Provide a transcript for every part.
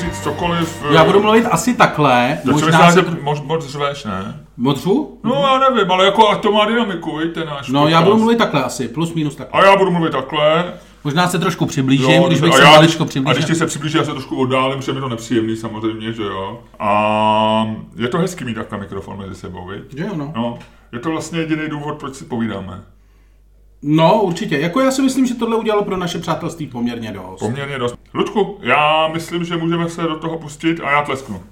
říct cokoliv. Já budu mluvit asi takhle. Já Možná se... moc, moc řveš, ne? Modřu? No já nevím, ale jako ať to má dynamiku, víš, ten náš No já podcast. budu mluvit takhle asi, plus minus takhle. A já budu mluvit takhle. Možná se trošku přiblížím, Jo, když bych a, se já, maličko a když přiblížil. ti se přiblíží, já se trošku oddálím, že mi to nepříjemný samozřejmě, že jo. A je to hezký mít takhle mikrofon mezi sebou? Že jo, no. No, je to vlastně jediný důvod, proč si povídáme. No, určitě. Jako já si myslím, že tohle udělalo pro naše přátelství poměrně dost. Poměrně dost. Ludku, já myslím, že můžeme se do toho pustit a já tlesknu.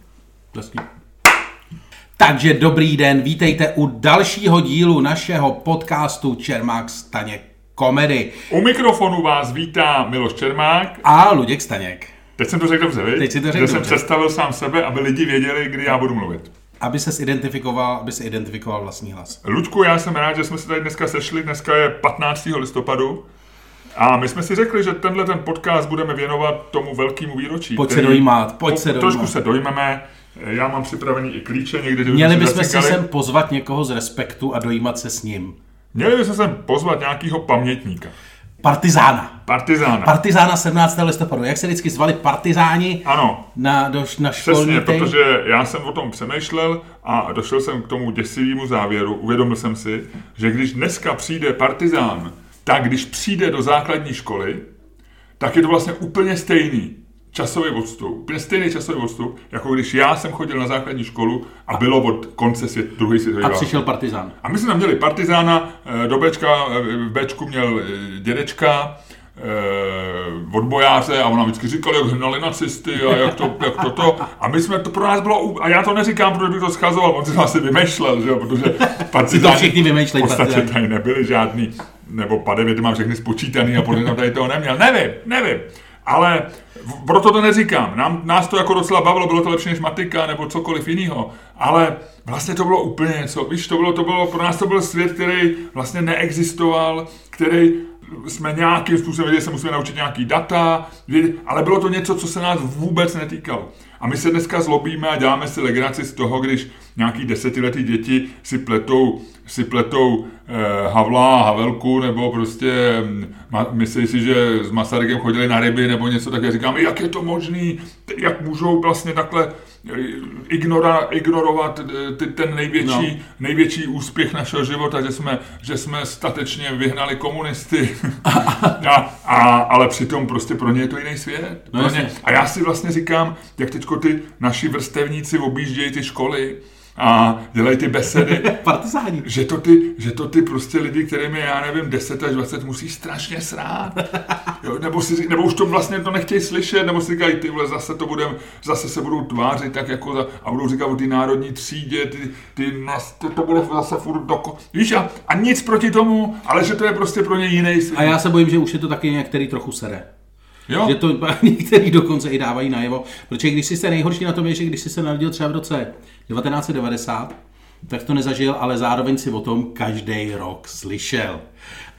Tlesky. Takže dobrý den, vítejte u dalšího dílu našeho podcastu Čermák Staněk Komedy. U mikrofonu vás vítá Miloš Čermák. A Luděk Staněk. Teď jsem to řekl dobře? Teď si to řekl Že jsem představil sám sebe, aby lidi věděli, kdy já budu mluvit. Aby se identifikoval, aby se identifikoval vlastní hlas. Luďku, já jsem rád, že jsme se tady dneska sešli. Dneska je 15. listopadu. A my jsme si řekli, že tenhle ten podcast budeme věnovat tomu velkému výročí. Pojď se který- dojímat, pojď se po- Trošku dojímat. se dojmeme. Já mám připravený i klíče někdy. Měli bychom si sem pozvat někoho z respektu a dojímat se s ním. Měli bychom sem pozvat nějakého pamětníka. Partizána. Partizána. Partizána 17. listopadu. Jak se vždycky zvali partizáni ano, na, do, na školní Přesně, tej? protože já jsem o tom přemýšlel a došel jsem k tomu děsivému závěru. Uvědomil jsem si, že když dneska přijde partizán, tak když přijde do základní školy, tak je to vlastně úplně stejný časový odstup, úplně stejný časový odstup, jako když já jsem chodil na základní školu a bylo od konce svět, druhé světové A války. přišel partizán. A my jsme tam měli partizána, eh, do Bčka, eh, v Bčku měl eh, dědečka, odbojáře a ona vždycky říkal, jak hnali nacisty a jak to, jak toto. A my jsme, to pro nás bylo, a já to neříkám, protože bych to schazoval, on si to asi vymýšlel, že jo, protože partizáni všichni vymýšlejí, v podstatě tady nebyli žádný, nebo padevěty mám všechny spočítaný a podle tady toho neměl. Nevím, nevím. Ale proto to neříkám. Nám, nás to jako docela bavilo, bylo to lepší než matika nebo cokoliv jiného. Ale vlastně to bylo úplně něco. Víš, to bylo, to bylo, pro nás to byl svět, který vlastně neexistoval, který jsme nějakým způsobem věděli, se musíme naučit nějaký data, věděli, ale bylo to něco, co se nás vůbec netýkalo. A my se dneska zlobíme a děláme si legraci z toho, když nějaký desetiletý děti si pletou, si pletou eh, Havla, Havelku, nebo prostě hm, ma, myslí si, že s Masarykem chodili na ryby, nebo něco také říkáme, jak je to možný, jak můžou vlastně takhle eh, ignora, ignorovat eh, ty, ten největší, No. největší úspěch našeho života, že jsme, že jsme statečně vyhnali komunisty. a, a, ale přitom prostě pro ně je to jiný svět. No pro ně, a já si vlastně říkám, jak teďko ty naši vrstevníci objíždějí ty školy a dělají ty besedy, Partizáni. že to ty, že to ty prostě lidi, kterým je, já nevím, 10 až 20, musí strašně srát. Jo, nebo, si, nebo už to vlastně to nechtějí slyšet, nebo si říkají, ty vole, zase to budem, zase se budou tvářit tak jako za, a budou říkat o ty národní třídě, ty, ty, nas, to, to bude zase furt doko. Víš, a, a nic proti tomu, ale že to je prostě pro ně jiný svět. A já se bojím, že už je to taky některý trochu sere. Jo? Že to některý dokonce i dávají najevo. Protože když jsi se nejhorší na tom je, že když jsi se narodil třeba v roce 1990, tak to nezažil, ale zároveň si o tom každý rok slyšel.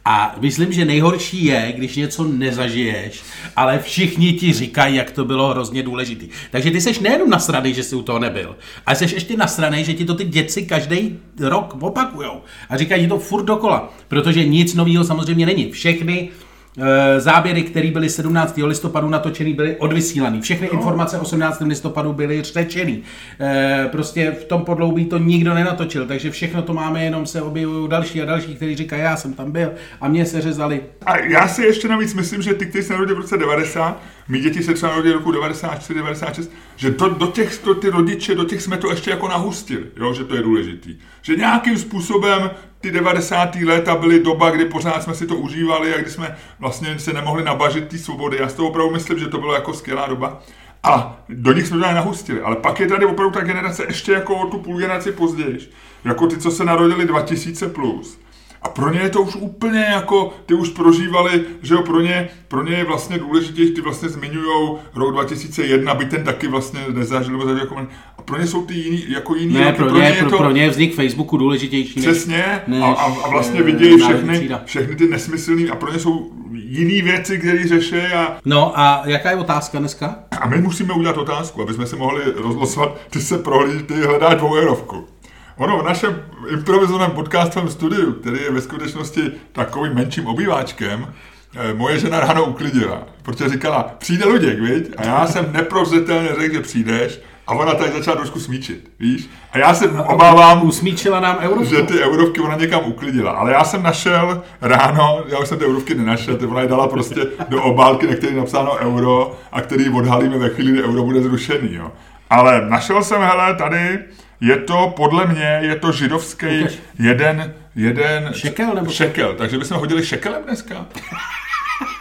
A myslím, že nejhorší je, když něco nezažiješ, ale všichni ti říkají, jak to bylo hrozně důležitý. Takže ty seš nejenom nasranej, že jsi u toho nebyl, ale seš ještě nasranej, že ti to ty děci každý rok opakujou. A říkají ti to furt dokola, protože nic nového samozřejmě není. Všechny záběry, které byly 17. listopadu natočený, byly odvysílaný. Všechny informace 18. listopadu byly řečený. Eh, Prostě v tom podloubí to nikdo nenatočil, takže všechno to máme, jenom se objevují další a další, kteří říkají, já jsem tam byl a mě se řezali. A já si ještě navíc myslím, že ty, kteří se narodili v roce 90, my děti se třeba narodili roku 94, 96, že to, do těch to, ty rodiče, do těch jsme to ještě jako nahustili, jo, že to je důležitý. Že nějakým způsobem ty 90. léta byly doba, kdy pořád jsme si to užívali a kdy jsme vlastně se nemohli nabažit té svobody. Já si to opravdu myslím, že to bylo jako skvělá doba. A do nich jsme to nahustili. Ale pak je tady opravdu ta generace ještě jako o tu půl generaci později. Jako ty, co se narodili 2000 plus. A pro ně je to už úplně jako, ty už prožívali, že jo, pro ně, pro ně je vlastně důležitější, ty vlastně zmiňujou rok 2001, by ten taky vlastně nezažil, nebo zažil jako, pro ně jsou ty jiný, jako jiný Ne, roky, pro ně, je pro, pro ně je vznik Facebooku důležitější. Přesně, než, a, a, vlastně vidějí všechny, všechny ty nesmyslný, a pro ně jsou jiný věci, které řeší a, No a jaká je otázka dneska? a my musíme udělat otázku, aby jsme si mohli rozlosovat, ty se prohlíž, ty hledáš dvoueurovku. Ono v našem improvizovaném podcastovém studiu, který je ve skutečnosti takovým menším obýváčkem, eh, moje žena ráno uklidila, protože říkala, přijde Luděk, viď? A já jsem neprozřetelně řekl, že přijdeš a ona tady začala trošku smíčit, víš? A já se obávám, Usmíčila nám euro. že ty eurovky ona někam uklidila. Ale já jsem našel ráno, já už jsem ty eurovky nenašel, ty ona je dala prostě do obálky, na který je napsáno euro a který odhalíme ve chvíli, kdy euro bude zrušený. Jo. Ale našel jsem, hele, tady je to, podle mě, je to židovský Ukaž. jeden, jeden... Šekel nebo- Šekel, takže bychom hodili šekelem dneska.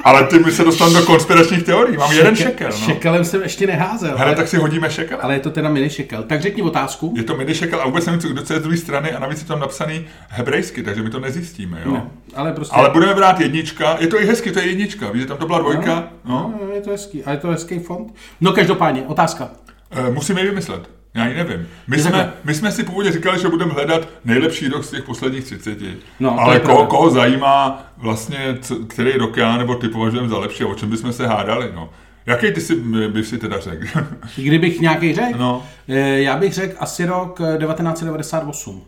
Ale ty mi se dostanu do konspiračních teorií. Mám jeden šekel, no. Šekelem jsem ještě neházel. Hele, ale, tak si hodíme šekel. ale je to teda mini šekel. Tak řekni otázku. Je to mini šekel a vůbec nevím, co- kdo je z druhé strany a navíc je tam napsaný hebrejsky, takže my to nezjistíme, jo. Ne, ale prostě... Ale budeme brát jednička, je to i hezky, to je jednička, víš, že tam to byla dvojka, no. No, je to hezký. A je to hezký fond. No každopádně, otázka. E, musíme ji vymyslet, já ji nevím. My jsme, takhle. my jsme si původně říkali, že budeme hledat nejlepší rok z těch posledních 30. No, Ale koho, pravda. koho zajímá vlastně, co, který rok já nebo ty považujeme za lepší a o čem bychom se hádali, no. Jaký ty si, by si teda řekl? Kdybych nějaký řekl, No. eh, já bych řekl asi rok eh, 1998.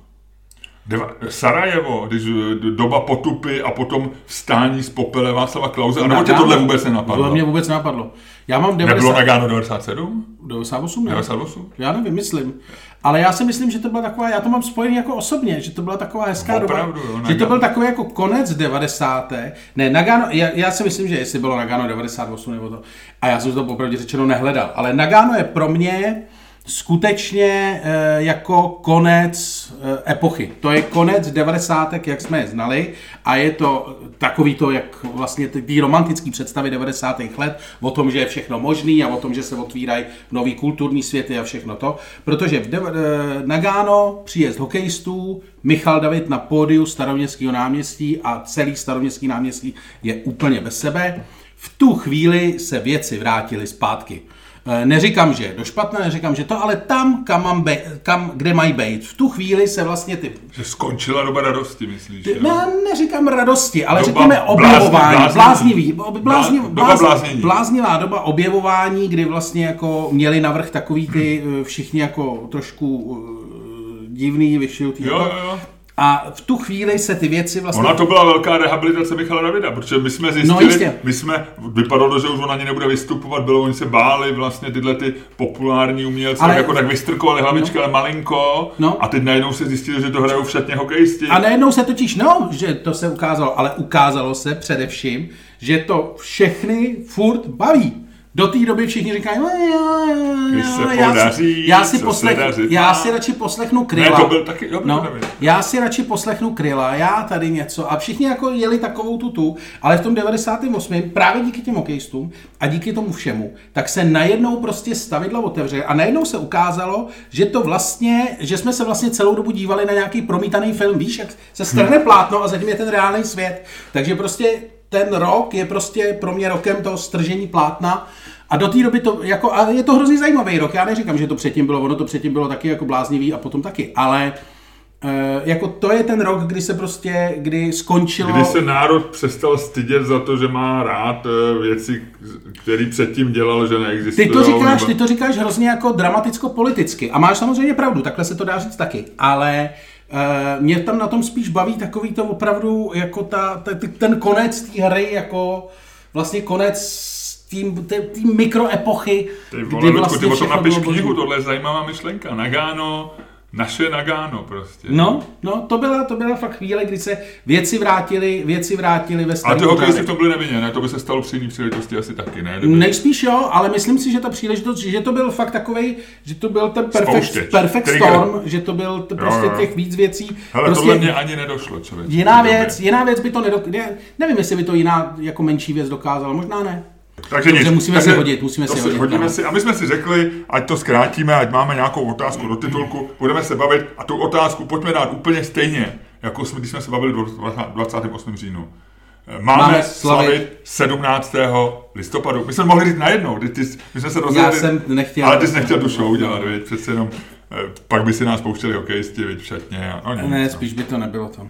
Deva, Sarajevo, když eh, doba potupy a potom vstání z popele Václava Klauze, nebo tě tohle vůbec nenapadlo? To mě vůbec nenapadlo. Já mám Nebylo 90, Nagano 97? 98, ne? 98? Já nevím, myslím. Ale já si myslím, že to byla taková, já to mám spojený jako osobně, že to byla taková hezká Opravdu, doba. jo, že to byl takový jako konec 90. Ne, Nagano, já, já si myslím, že jestli bylo Nagano 98 nebo to. A já jsem to popravdě řečeno nehledal. Ale Nagano je pro mě skutečně e, jako konec e, epochy. To je konec 90. jak jsme je znali a je to takový to, jak vlastně ty, romantické představy 90. let o tom, že je všechno možný a o tom, že se otvírají nový kulturní světy a všechno to. Protože v de- e, Nagano příjezd hokejistů, Michal David na pódiu staroměstského náměstí a celý staroměstský náměstí je úplně bez sebe. V tu chvíli se věci vrátily zpátky. E, Neříkám, že je do špatné, neříkám, že to, ale tam, kam, mám bej, kam kde mají být. V tu chvíli se vlastně ty... Že skončila doba radosti, myslíš? ty jo? ne, neříkám radosti, ale Doba řekněme objevování, bláznivý, blázni, Blá- doba bláz, bláznění. bláznivá doba objevování, kdy vlastně jako měli navrh takový ty eh, všichni jako trošku uh, divný, vyšilutý. Jo, jako. jo, jo. A v tu chvíli se ty věci vlastně... Ona to byla velká rehabilitace Michala Davida, protože my jsme No, zjistili, jistě. my jsme, vypadalo, že už on ani nebude vystupovat, bylo, oni se báli vlastně tyhle ty populární umělci, Ale- jako tak vystrkovali hlavičky, ale malinko, No. a teď najednou se zjistili, že to hrajou v šatně hokejisti. A najednou se totiž, no, že to se ukázalo, ale ukázalo se především, že to všechny furt baví. Do té doby všichni říkají, jo, jo, Když se já, podaří, já, si poslech, se já si radši poslechnu Kryla. Ne, to byl taky- jo, byl no, já si radši poslechnu Kryla, já tady něco. A všichni jako jeli takovou tutu, ale v tom 98. právě díky těm hokejistům a díky tomu všemu, tak se najednou prostě stavidla otevřely a najednou se ukázalo, že to vlastně, že jsme se vlastně celou dobu dívali na nějaký promítaný film, víš, jak se strhne plátno a zatím je ten reálný svět. Takže prostě ten rok je prostě pro mě rokem toho stržení plátna a do té doby to, jako, a je to hrozně zajímavý rok, já neříkám, že to předtím bylo, ono to předtím bylo taky jako bláznivý a potom taky, ale e, jako to je ten rok, kdy se prostě, kdy skončilo... Kdy se národ přestal stydět za to, že má rád eh, věci, které předtím dělal, že Ty neexistují. to říkáš, nebo- ty to říkáš hrozně jako dramaticko-politicky. A máš samozřejmě pravdu, takhle se to dá říct taky. Ale mě tam na tom spíš baví takový to opravdu, jako ta, ten konec té hry, jako vlastně konec tým, té, mikroepochy, Ty vole, Ludku, ty o tom vlastně všechno napiš knihu, tohle je zajímavá myšlenka. Nagano, naše Nagano prostě. No, no, to byla, to byla fakt chvíle, kdy se věci vrátily, věci vrátily ve A starý ty hokejisti v tom byli nevinně, ne? To by se stalo při jiný příležitosti asi taky, ne? Kdyby... Nejspíš jo, ale myslím si, že ta příležitost, že to byl fakt takový, že to byl ten perfect, Spouštěč. perfect Trigger. storm, že to byl t- prostě jo. těch víc věcí. Hele, prostě tohle mě ani nedošlo, člověk. jiná věc, jiná věc by to nedokázala, nevím, jestli by to jiná jako menší věc dokázala, možná ne. Takže Dobře, nic. musíme Takže si hodit, musíme si hodit, Hodíme no. si, a my jsme si řekli, ať to zkrátíme, ať máme nějakou otázku do titulku, budeme se bavit a tu otázku pojďme dát úplně stejně, jako jsme, když jsme se bavili 28. říjnu. Máme, Máme slavit slavit 17. listopadu. My jsme mohli říct najednou, ty, ty, my jsme se rozhodli, jsem nechtěl. ale ty jsi nechtěl tu show dělat, viď? přece jenom, eh, pak by si nás pouštěli hokejisti, viď, všetně. A, no, nic, Ne, no. spíš by to nebylo to.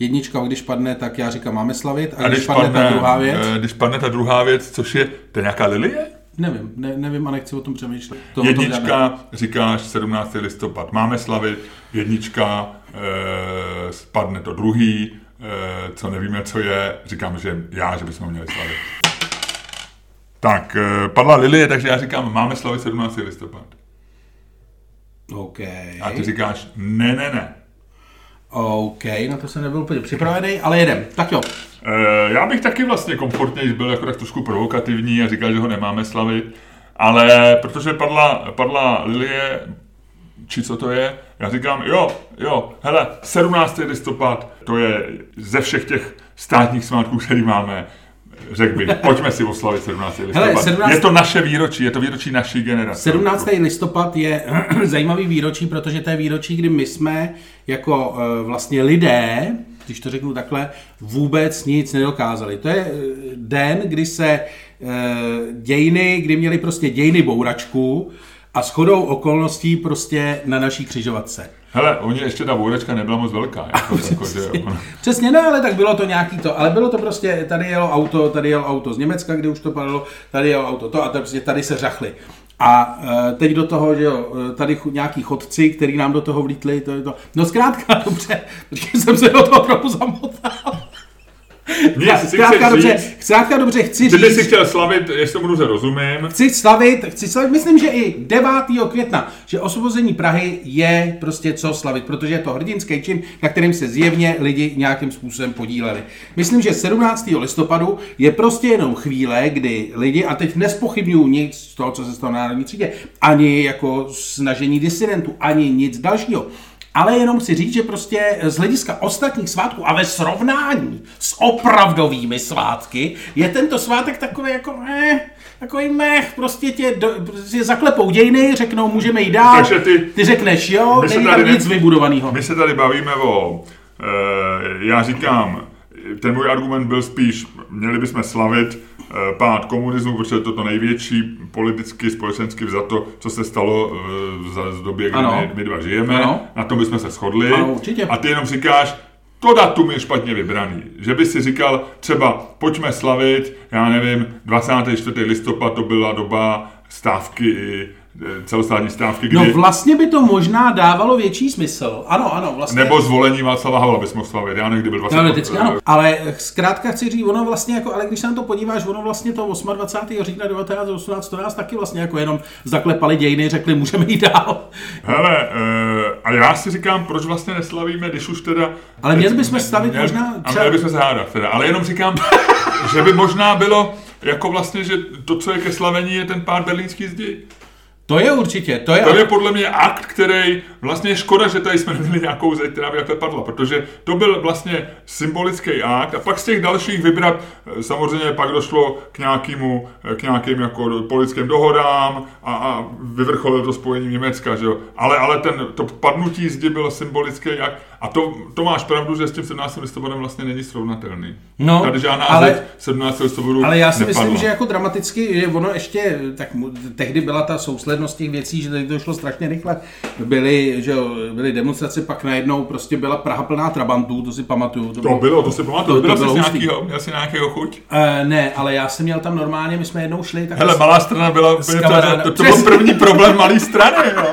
Jednička, když padne, tak já říkám, máme slavit. A, A když, padne, ta druhá věc, eh, když padne ta druhá věc, což je, to je nějaká lilie? nevím, ne, nevím a nechci o tom přemýšlet. To, o tom. Jednička, říkáš 17. listopad, máme slavit, jednička, e, spadne to druhý, eh, co nevíme, co je, říkám, že já, že bychom ho měli slavit. Tak, eh, padla Lilie, takže já říkám, máme slavit 17. listopad. OK. A ty říkáš, ne, ne, ne. OK, na to jsem nebyl úplně připravený, ale jedem. Tak jo. Eh, Já bych taky vlastně komfortně byl jako tak trošku provokativní a říkal, že ho nemáme slavit, ale protože padla, padla Lilie, či co to je, já říkám, jo, jo, hele, 17. listopad, to je ze všech těch státních svátků, který máme, řekl bych, pojďme si oslavit 17. listopad. 17. Je to naše výročí, je to výročí naší generace. 17. listopad je zajímavý výročí, protože to je výročí, kdy my jsme jako eh, vlastně lidé, když to řeknu takhle, vůbec nic nedokázali. To je eh, den, kdy se eh, dějiny, kdy měli prostě dějiny bouračku a shodou okolností prostě na naší křižovatce. Hele, oni ještě ta bouračka nebyla moc velká. Jako, jako, že, ono- Přesně, no ale tak bylo to nějaký to, ale bylo to prostě, tady jelo auto, tady jelo auto z Německa, kde už to padalo, tady jelo auto to a tady, prostě tady se řachli. A e, teď do toho, že jo, e, tady nějaký chodci, který nám do toho vlítli, to je to. No zkrátka dobře, protože jsem se do toho trochu zamotal. Nic, Zkrátka dobře, říct, zkrátka dobře chci Ty bys si říct, chtěl slavit, jestli tomu dobře rozumím, chci slavit, chci slavit, myslím, že i 9. května, že osvobození Prahy je prostě co slavit, protože je to hrdinský čin, na kterým se zjevně lidi nějakým způsobem podíleli. Myslím, že 17. listopadu je prostě jenom chvíle, kdy lidi, a teď nespochybnuju nic z toho, co se stalo na národní třídě, ani jako snažení disidentů, ani nic dalšího, ale jenom si říct, že prostě z hlediska ostatních svátků a ve srovnání s opravdovými svátky je tento svátek takový jako eh, takový mech, prostě tě do, prostě zaklepou dějiny, řeknou, můžeme jít dál, Takže ty- ty řekneš jo, není tam ne- nic vybudovaného. my se tady bavíme o, e, já říkám, ten můj argument byl spíš, měli bychom slavit pád komunismu, protože to je to největší politicky, společensky vzato, co se stalo e, za z době, kdy Ano. my, my dva žijeme, Ano. na tom bychom se shodli. Ano, určitě. A ty jenom říkáš, to datum je špatně vybraný. Že by si říkal, třeba pojďme slavit, já nevím, 24. listopad to byla doba stávky, e, celostátní stávky, kdy... No vlastně by to možná dávalo větší smysl. Ano, ano, vlastně. Nebo zvolení Václava Havla bychom slavit, já nevím, kdy byl 20. Teoreticky ano. Ale zkrátka chci říct, ono vlastně jako, ale když se na to podíváš, ono vlastně to 28. října 1918 to nás taky vlastně jako jenom zaklepali dějiny, řekli, můžeme jít dál. Hele, uh, a já si říkám, proč vlastně neslavíme, když už teda... Ale měli bychom slavit Měli- možná A třeba- měli bychom se hádat teda, ale jenom říkám, že by možná bylo jako vlastně, že to, co je ke slavení, je ten pár berlínský zdi. To je určitě, to je, To je podle mě akt, který vlastně škoda, že tady jsme neměli nějakou zeď, která by takhle padla, protože to byl vlastně symbolický akt a pak z těch dalších vybrat, eh, samozřejmě pak došlo k nějakému, eh, k nějakým jako politickým dohodám a, a vyvrcholilo to spojení Německa, že jo. Ale, ale ten, to padnutí zdi bylo symbolický akt a to, to máš pravdu, že s tím 17. listopadem vlastně není srovnatelný. No, Tady žádná ale- zeď 17. listopadu Ale já si nepadla. myslím, že jako dramaticky, že ono ještě, tak tehdy byla ta souslednost těch věcí, že to šlo strašně rychle. Byly, že byly demonstrace, pak najednou prostě byla Praha plná trabantů, to si pamatuju. To bylo, to si pamatuju, To- to jsi bylo hustý. nějakýho, měl jsi nějakého chuť? Uh, ne, ale já jsem měl tam normálně, my jsme jednou šli, tak Hele, malá strana byla to, to, to, to byl první problém malé strany, jo.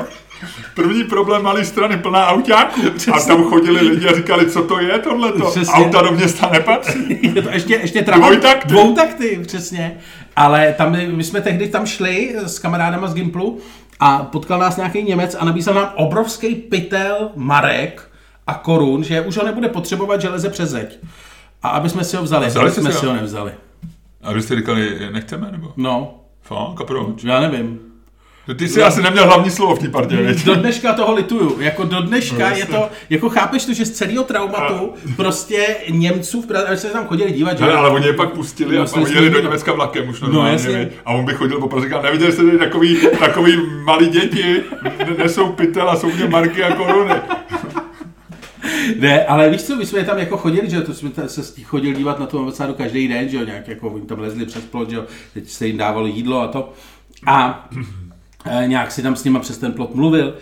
První problém malé strany, plná autáků. A tam chodili lidi a říkali, co to je tohleto. Přesně. Auta do města nepatří. je to ještě, ještě trabant, Dvojtakty. dvoutakty, přesně. Ale tam, my, jsme tehdy tam šli s kamarádama z Gimplu a potkal nás nějaký Němec a nabízel nám obrovský pytel marek a korun, že už ho nebude potřebovat, že leze přes zeď. A aby jsme si ho vzali, Vzali jsme si ho? si ho nevzali. A vy jste říkali, nechceme, nebo? No, Fakt, a proč? já nevím. Ty jsi asi neměl hlavní slovo v té partě, viď? Do dneška toho lituju. Jako do dneška No, je to, jako chápeš to, že z celého traumatu prostě Němců v Praze, se tam chodili dívat, že Hele, ale oni je pak pustili No, a pak jeli do. Německa vlakem už normálně. jasně. viď? a on by chodil po Praze, říkal, neviděli jste tady takový, takový malý děti, nesou pytel a jsou něm marky a koruny. Ne, ale víš co, my jsme tam jako chodili, že to jsme se s tím chodil dívat na tu ambasádu každý den, že jo, nějak jako oni tam lezli přes plot, že jo, teď se jim dávalo jídlo a to. A nějak si tam s nima přes ten plot mluvil.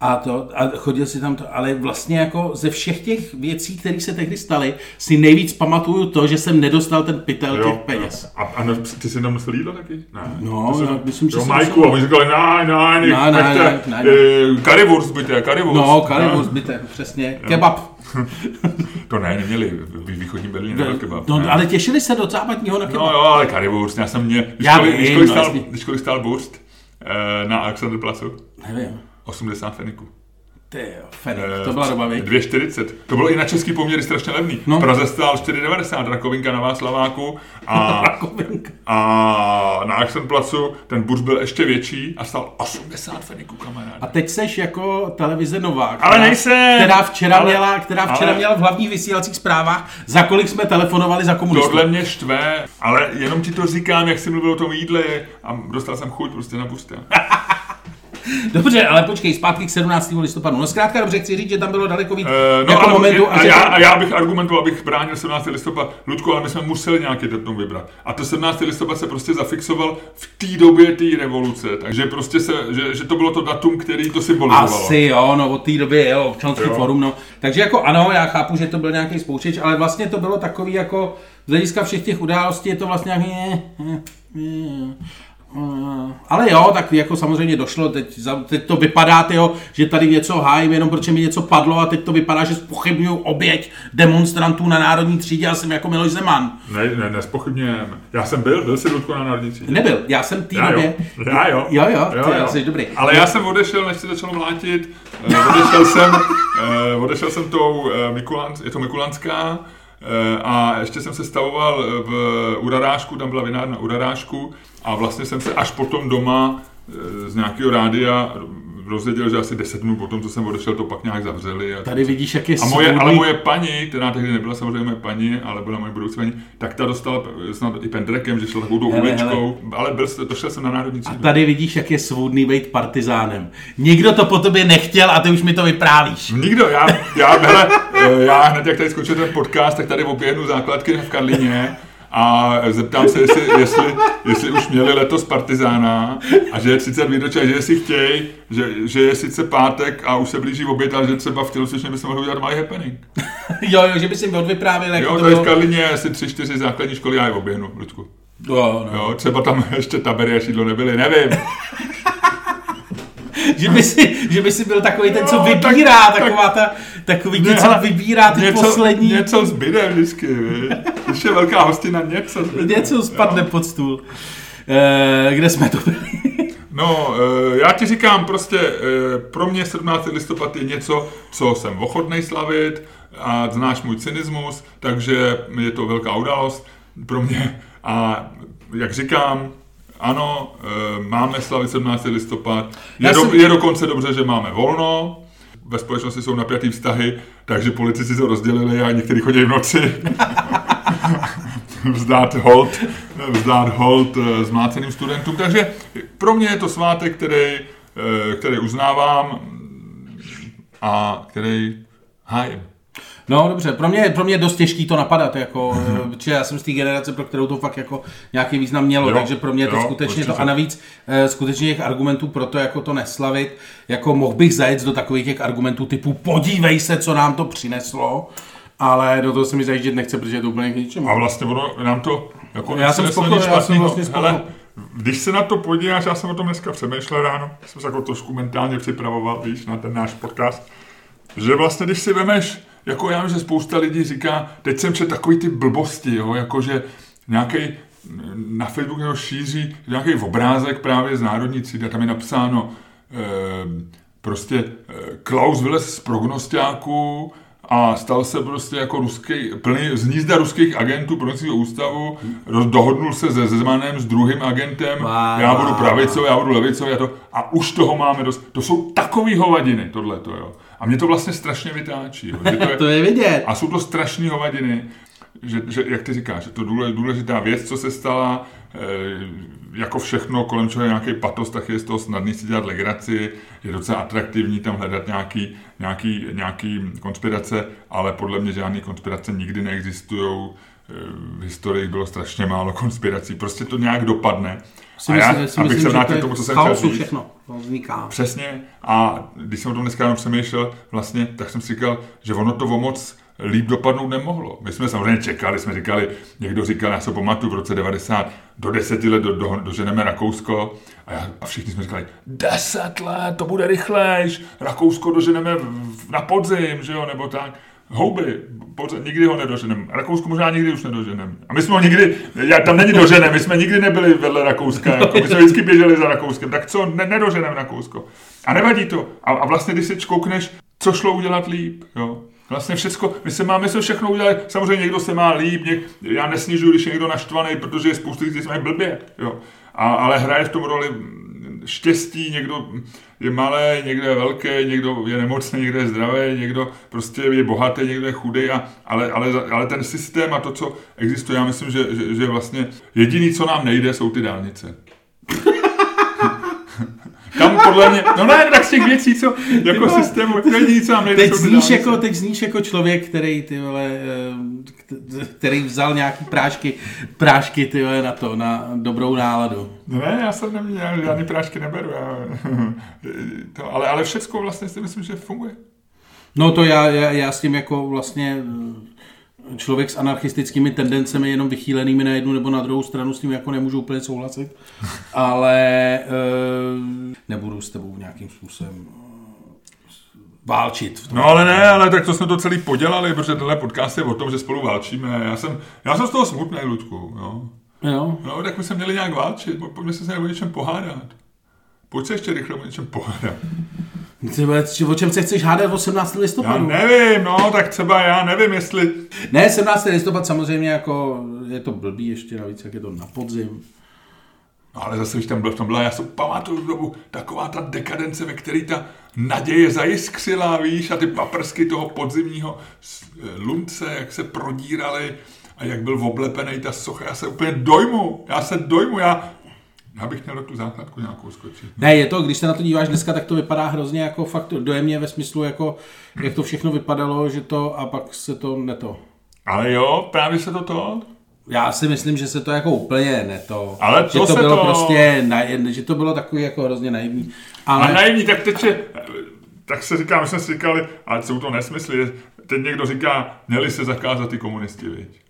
A, to, a chodil si tam to, ale vlastně jako ze všech těch věcí, které se tehdy staly, si nejvíc pamatuju to, že jsem nedostal ten pytel těch peněz. A, a no, ty jsi tam musel jídlo taky? Ne. No, jsi- já myslím, že jo, jsem Majku, a oni říkali, ne, ne, ne, Ne, ne, ne, ne, eh, Currywurst byte. No, karibus, byte, přesně, kebab. To ne, neměli, v východní Berlíně nebyl kebab. No, ne. ale těšili se do západního na kebab. No jo, ale currywurst, já jsem mě, víš, Já kolik, vím, víš, kolik no, stál, kolik stál burst eh, na Alexanderplatzu? Nevím. 80 feniků. Ty jo, Fenik, Eh, to byla doba, viď? 2,40. To bylo i na český poměry strašně levný. No. Praze stál 4,90 rakovinka na Václaváku a, a na Axenplacu ten burz byl ještě větší a stál 80 feniků, kamarád. A teď seš jako televize Nová. Ale nejsem! Která včera, Ale- měla, která včera ale- měla v hlavních vysílacích zprávách, za kolik jsme telefonovali za komunistů. Tohle mě štve, ale jenom ti to říkám, jak jsi mluvil o tom jídle a dostal jsem chuť prostě na bursta. Dobře, ale počkej, zpátky k 17. listopadu. No zkrátka dobře, chci říct, že tam bylo daleko víc Eh, jako ale momentu. a, já, a já bych argumentoval, abych bránil 17. listopad. Ludku, ale my jsme museli nějaký datum vybrat. A to 17. listopad se prostě zafixoval v té době té revoluce. Takže prostě se, že, že to bylo to datum, který to symbolizovalo. Asi jo, no od té doby jo, občanský Jo. forum, no. Takže jako ano, já chápu, že to byl nějaký spouštěč, ale vlastně to bylo takový jako, z hlediska všech těch událostí je to vlastně nějaký, eh, eh. Ale jo, tak jako samozřejmě došlo, teď, teď to vypadá, tyjo, že tady něco hájím, jenom protože mi něco padlo a teď to vypadá, že spochybnuju oběť demonstrantů na národní třídě a jsem jako Miloš Zeman. Ne, ne, nespochybňujeme. Já jsem byl, byl jsi Ludku na národní třídě. Nebyl, já jsem té Já době... jo. Já jo. Jo, jo, ty jo, jsi dobrý. Ale já jsem odešel, než se začalo mlátit. Eh, odešel jsem, eh, odešel jsem tou eh, Mikulans, je to Mikulanská, eh, a ještě jsem se stavoval eh, v Urarášku, tam byla vinárna Urarášku a vlastně jsem se až potom doma eh, z nějakého rádia rozvěděl, že asi 10 dnů potom, co jsem odešel, to pak nějak zavřeli. A, Tady vidíš, jak je a moje, ale moje paní, která tehdy nebyla samozřejmě moje paní, ale byla moje budoucí paní, tak ta dostala snad i pendrekem, že šla takovou tou uličkou, ale byl, došel jsem na národní A třídu. tady vidíš, jak je svůdný být partizánem. Nikdo to po tobě nechtěl a ty už mi to vyprávíš. Nikdo, já, já, hele, eh, já hned jak tady skončil ten podcast, tak tady oběhnu základky v Karlíně a zeptám se, jestli, jestli, jestli už měli letos Partizána a že je 30 výročí a že jestli chtějí, že, že je sice pátek a už se blíží oběd, ale že třeba v tělocvičně bychom mohli udělat malý happening. jo, jo, že by si mi odvyprávěl, jak Jo, to v bylo. Karlíně je asi tři, čtyři základní školy, já je oběhnu, Ludku. Jo, no. Jo, třeba tam ještě tabery a šídlo nebyly, nevím. Že, by si, že by si byl takový ten, co Jo, vybírá, tak- taková ta, takový Ne, ten, co vybírá ty něco, poslední. Něco zbyde vždycky, víš. Když je velká hostina, něco zbyde. něco spadne pod stůl. E, kde jsme to byli? No, eh, já ti říkám prostě, eh, pro mě 17. listopad je něco, co jsem ochotný slavit a znáš můj cynismus, takže je to velká událost pro mě a jak říkám, ano, eh, máme slavit 17. listopad. Je, Já do, jsem- je dokonce dobře, že máme volno, ve společnosti jsou napjatý vztahy, takže politici to rozdělili a někteří chodí v noci. vzdát hold, vzdát hold eh, zmláceným studentům. Takže pro mě je to svátek, který, eh, který uznávám a který hájím. No dobře, pro mě, pro mě je dost těžký to napadat, jako, eh, protože já jsem z té generace, pro kterou to fakt jako nějaký význam mělo, Jo, takže pro mě je to jo, skutečně to a navíc eh, skutečně těch argumentů pro to jako to neslavit, jako mohl bych zajet do takových těch argumentů typu podívej se, co nám to přineslo, ale do toho se mi zajíždět nechce, protože je to úplně k ničemu. A vlastně ono nám to jako Já jsem nepřineslo spokojen, nic já jsem vlastně. Hele, když se na to podíváš, já jsem o tom dneska přemýšlel ráno, jsem se jako trošku mentálně připravoval, víš, na ten náš podcast, že vlastně, když si vemeš, jako já vím, že spousta lidí říká, teď jsem četl takový ty blbosti, jo, jako že nějaký na Facebooku nebo šíří nějaký obrázek právě z Národní třídy, tam je napsáno eh, prostě eh, Klaus vylez z prognostiáků a stal se prostě jako ruský, plný z hnízda ruských agentů pro ústavu, roz, dohodnul se se Zemanem, s druhým agentem, Wow. já budu pravicový, já budu levicový a, to, a už toho máme dost. To jsou takový hovadiny, tohleto, jo. A mě to vlastně strašně vytáčí. Jo. Že to je, to je vidět. a jsou to strašné hovadiny, že, že, jak ty říkáš, že to důle- důležitá věc, co se stala, eh, jako všechno, kolem čeho je nějaký patos, tak je z toho snadný si dělat legraci, je docela atraktivní tam hledat nějaký, nějaký, nějaký konspirace, ale podle mě žádné konspirace nikdy neexistují. V historii bylo strašně málo konspirací. Prostě to nějak dopadne. Si a já, myslím, abych myslím, se vrátil to k tomu, co jsem chtěl říct. všechno vzniká. Přesně. A když jsem o tom dneska jenom přemýšlel, vlastně, tak jsem si říkal, že ono to o moc líp dopadnout nemohlo. My jsme samozřejmě čekali, jsme říkali, někdo říkal, já se pamatuju v roce 90, do deseti let do, do, doženeme Rakousko a, já, a všichni jsme říkali, deset let, to bude rychlejš, Rakousko doženeme v- na podzim, že jo, nebo tak. Houby, podzim, nikdy ho nedoženeme. Rakousko možná nikdy už nedoženeme. A my jsme ho nikdy, já, tam není doženeme, my jsme nikdy nebyli vedle Rakouska, jako, my jsme vždycky běželi za Rakouskem, tak co, ne, nedoženeme Rakousko. A nevadí to. A, a vlastně, když si čkoukneš, co šlo udělat líp, jo. Vlastně všechno, my se máme se všechno udělat, samozřejmě někdo se má líp, něk, já nesnižuju, když je někdo naštvaný, protože je spoustu lidí, kteří se mají blbě, jo. A, ale hraje v tom roli štěstí, někdo je malý, někdo je velký, někdo je nemocný, někdo je zdravý, někdo prostě je bohatý, někdo je chudý, a, ale, ale, ale ten systém a to, co existuje, já myslím, že, že, že vlastně jediný, co nám nejde, jsou ty dálnice. Tam podle mě, no ne, tak z těch věcí, co jako vole. systému, to nám nejde, Teď zníš, jako, teď zníš jako člověk, který, ty vole, eh, který vzal nějaký prášky, prášky ty vole, na to, na dobrou náladu. Ne, já jsem neměl, já žádný prášky neberu, já, to, ale, ale všecko vlastně si myslím, že funguje. No to já, já, já s tím jako vlastně eh, člověk s anarchistickými tendencemi jenom vychýlenými na jednu nebo na druhou stranu s tím jako nemůžu úplně souhlasit, ale e, nebudu s tebou nějakým způsobem eh, válčit. V tom. No ale ne, ale tak to jsme to celý podělali, protože tenhle podcast je o tom, že spolu válčíme. Já jsem, já jsem z toho smutný, Ludku. Jo. Jo. No, tak my jsme měli nějak válčit, po- pojďme se s o něčem pohádat. Pojď se ještě rychle o něčem pohádat. Ty O čem se chceš hádat 18. Já listopadu? nevím, no, tak třeba já nevím, jestli... Ne, 17. listopad samozřejmě jako je to blbý ještě navíc, jak je to na podzim. No, ale zase, když tam byl v tom byla, já si pamatuju dobu, taková ta dekadence, ve který ta naděje zajiskřila, víš, a ty paprsky toho podzimního lunce, jak se prodíraly a jak byl oblepený ta socha, já se úplně dojmu, já se dojmu, já, já bych měl do tu základku nějakou skočit. Ne, je to, když se na to díváš dneska, tak to vypadá hrozně jako fakt dojemně ve smyslu, jako, jak to všechno vypadalo, že to a pak se to neto. Ale jo, právě se to to, Já si myslím, že se to jako úplně neto. Ale že to to se bylo to- prostě, na, že to bylo takový jako hrozně naivní. ale Ale naivní, tak teď je, tak se říká, my jsme si říkali, ale jsou to nesmysly, teď někdo říká, měli se zakázat ty komunisti, viď?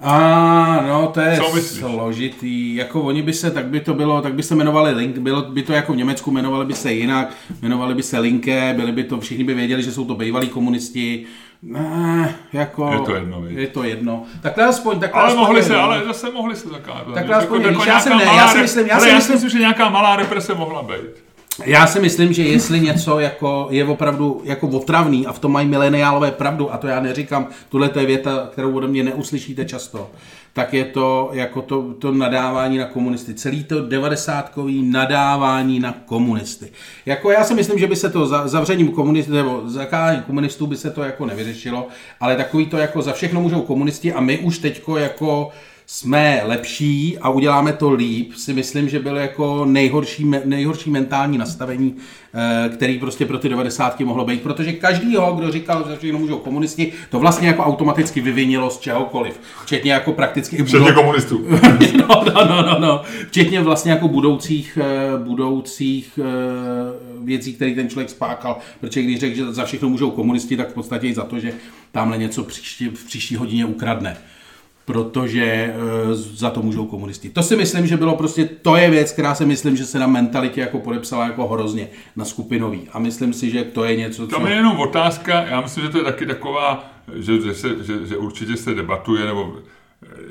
A, no, to je složitý. Jako oni by se, tak by to bylo, tak by se jmenovali Link, bylo by to jako v Německu, jmenovali by se jinak, jmenovali by se Linke, byli by to, všichni by věděli, že jsou to bývalí komunisti. Ne, jako... Je to jedno, viď? Je to jedno. Takhle aspoň, takhle Ale aspoň mohli se, ale zase mohli se zakázat. Takhle Jako- aspoň, jako víš, já jsem ne, já si myslím- já si myslím, že nějaká malá represe mohla být. Já si myslím, že jestli něco jako je opravdu jako otravný a v tom mají mileniálové pravdu, a to já neříkám, tuhle je věta, kterou ode mě neuslyšíte často, tak je to jako to, to nadávání na komunisty. Celý to devadesátkový nadávání na komunisty. Jako já si myslím, že by se to za, zavřením komunistů, nebo zakázáním komunistů by se to jako nevyřešilo, ale takový to jako za všechno můžou komunisti a my už teďko jako jsme lepší a uděláme to líp, si myslím, že byl jako nejhorší, nejhorší mentální nastavení, eh, který prostě pro ty 90. mohlo být, protože každýho, kdo říkal, že všechno můžou komunisti, to vlastně jako automaticky vyvinilo z čehokoliv, včetně jako prakticky Včetně budou- komunistů. no, no, no, no, no. Včetně vlastně jako budoucích, eh, budoucích eh, věcí, které ten člověk spákal. Protože když řekl, že za všechno můžou komunisti, tak v podstatě i za to, že tamhle něco příští, v příští hodině ukradne. Protože eh, za to můžou komunisti. To si myslím, že bylo prostě, to je věc, která si myslím, že se na mentalitě jako podepsala jako hrozně na skupinový. A myslím si, že to je něco, co... Tam je jenom otázka, já myslím, že to je taky taková, že, že, se, že, že určitě se debatuje, nebo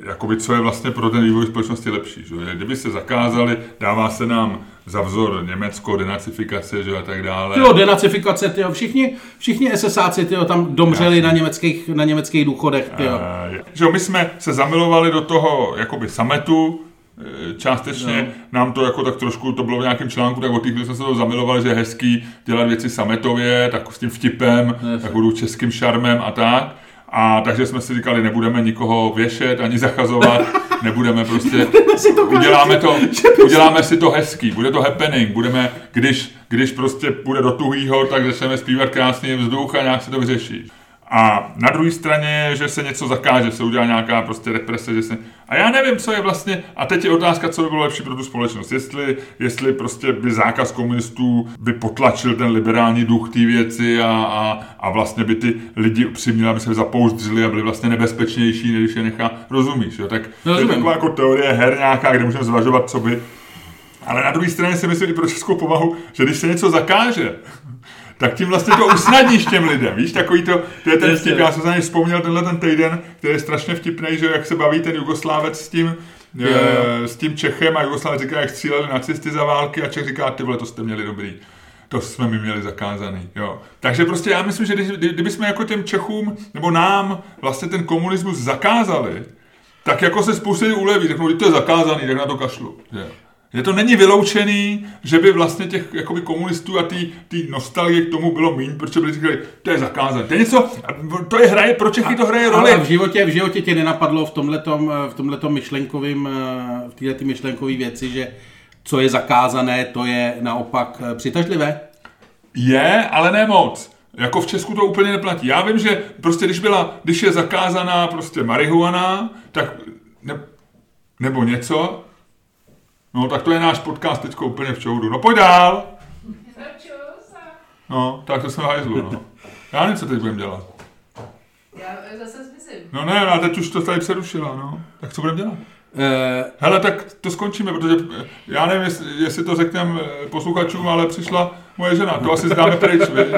jakoby, co je vlastně pro ten vývoj společnosti lepší. Že? Kdyby se zakázali, dává se nám za vzor Německo, denacifikace že? a tak dále. Jo, denacifikace, tyjo, všichni, všichni SSáci, tyjo, tam domřeli na německých, na německých důchodech, tyjo. Eh, že my jsme se zamilovali do toho jakoby sametu, eh, částečně nám to jako tak trošku, to bylo v nějakém článku, tak od těch jsme se to zamilovali, že je hezký dělat věci sametově, tak s tím vtipem, takovou českým šarmem a tak. A takže jsme si říkali, nebudeme nikoho věšet ani zachazovat, nebudeme prostě, uděláme to, uděláme si to hezký, bude to happening, budeme, když, když prostě půjde do tuhýho, tak začneme zpívat krásný vzduch a nějak se to vyřeší. A na druhé straně, že se něco zakáže, se udělá nějaká prostě represe, že se... A já nevím, co je vlastně... A teď je otázka, co by bylo lepší pro tu společnost. Jestli, jestli prostě by zákaz komunistů by potlačil ten liberální duch té věci a, a, a vlastně by ty lidi přiměli, aby se zapouzdřili a byli vlastně nebezpečnější, než je nechá. Rozumíš, jo? Tak No, to je rozumím. taková jako teorie her nějaká, kde můžeme zvažovat, co by... Ale na druhé straně si myslím i pro českou povahu, že když se něco zakáže, tak tím vlastně to usnadníš těm lidem, víš, takový to, to je ten vtip, já jsem se na něj vzpomněl tenhle ten týden, který je strašně vtipný, že jak se baví ten Jugoslávec s tím, Jo, jo, jo. s tím Čechem a Jugoslávec říká, jak stříleli nacisty za války a Čech říká, ty vole, to jste měli dobrý. To jsme mi měli zakázaný, jo. Takže prostě já myslím, že kdy- kdybychom jako těm Čechům, nebo nám vlastně ten komunismus zakázali, tak jako se spoustě uleví, řeknou, to je zakázaný, tak na to kašlu. Že, jo. Že to není vyloučený, že by vlastně těch jakoby komunistů a ty nostalgie k tomu bylo méně, protože by říkali, to je zakázané. To je něco, to je hraje, pro Čechy to hraje roli. Ale v životě, v životě tě nenapadlo v tomhletom, v tomhletom myšlenkovým, eh, v této myšlenkové věci, že co je zakázané, to je naopak eh, přitažlivé? Je, ale ne moc. Jako v Česku to úplně neplatí. Já vím, že prostě když byla, když je zakázaná prostě marihuana, tak ne, nebo něco, no tak to je náš podcast teďko úplně v čoudu. No pojď dál. No, tak to jsem v hajzlu, no. Já nevím, co teď budeme dělat. Já zase zmizím. No ne, a teď už to tady přerušila, no. Tak co budeme dělat? Eh, Hele, tak to skončíme, protože eh, já nevím, jestli, jestli to řekneme eh, posluchačům, ale přišla moje žena, to asi zdáme pryč, viď?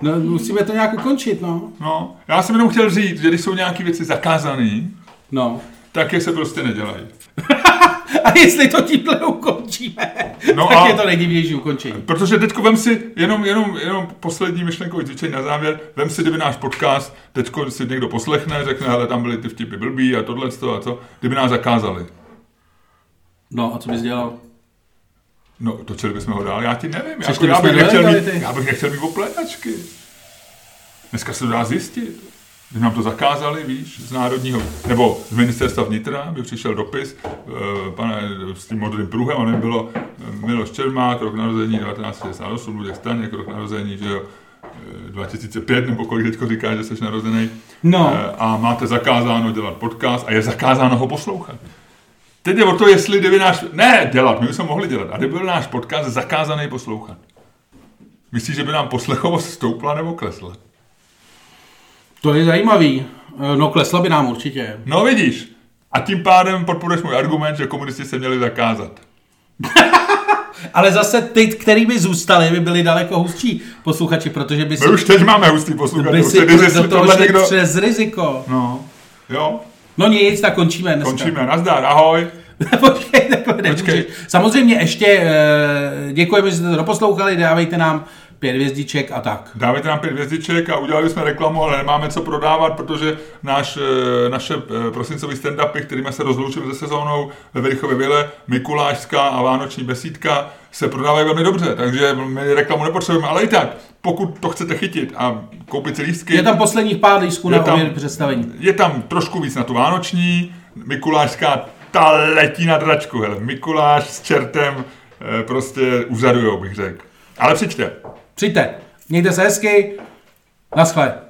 no, musíme to nějak ukončit, no. No, já jsem jenom chtěl říct, že když jsou nějaké věci zakázané, No. tak je se prostě nedělají. A jestli to tímhle ukončíme, No tak a- je to nejdivnější ukončení. Protože teďko vem si, jenom, jenom, jenom poslední myšlenkový cvičení na závěr, vem si, kdyby náš podcast, teďko si někdo poslechne, řekne, hele, tam byly ty vtipy blbý a tohle a co, kdyby nás zakázali. No a co bys dělal? No, točili bychom ho dál, já ti nevím, jako já, bych nechtěl mít, já bych nechtěl mít oplétačky. Dneska se to dá zjistit. Když nám to zakázali, víš, z národního, nebo z ministerstva vnitra by přišel dopis, eh, pane, s tím modrým pruhem, a nevím, bylo eh, Miloš Čermák, rok narození 1968, Luděk Staněk, rok narození, že jo, eh, 2005, nebo kolik teďko říká, že jsi narozený. No. Eh, A máte zakázáno dělat podcast a je zakázáno ho poslouchat. Teď je o to, jestli kdyby náš... Ne, dělat, my bychom mohli dělat. A kdyby byl náš podcast zakázaný poslouchat. Myslíš, že by nám poslechovost stoupla nebo klesla? To je zajímavý. Eh, No klesla by nám určitě. No vidíš. A tím pádem podporuješ můj argument, že komunisti se měli zakázat. Ale zase ty, který by zůstali, by byli daleko hustší posluchači, protože by si, My už teď máme hustý posluchače. by Už si tedy, jestli do toho někdo... přes riziko. No, jo, No nic, tak končíme dneska. končíme. Nazdar, ahoj. Počkej. Počkej. Samozřejmě ještě eh, děkujeme, že jste to doposlouchali, dávejte nám pět hvězdiček a tak. Dávejte nám pět hvězdiček a udělali jsme reklamu, ale nemáme co prodávat, protože náš, eh, naše eh, prosincový stand-upy, kterými se rozloučíme se sezónou ve Verichově Vile, Mikulášská a Vánoční besídka, se prodávají velmi dobře, takže my reklamu nepotřebujeme, ale i tak, pokud to chcete chytit a koupit si lístky, Je tam posledních pár lístků na tam- oběd představení. je tam trošku víc na tu Vánoční, Mikulášská, ta letí na dračku, hele, Mikuláš s čertem eh, prostě uzadujou, bych řekl. Ale přijďte. Přijďte, mějte se hezky, naschle.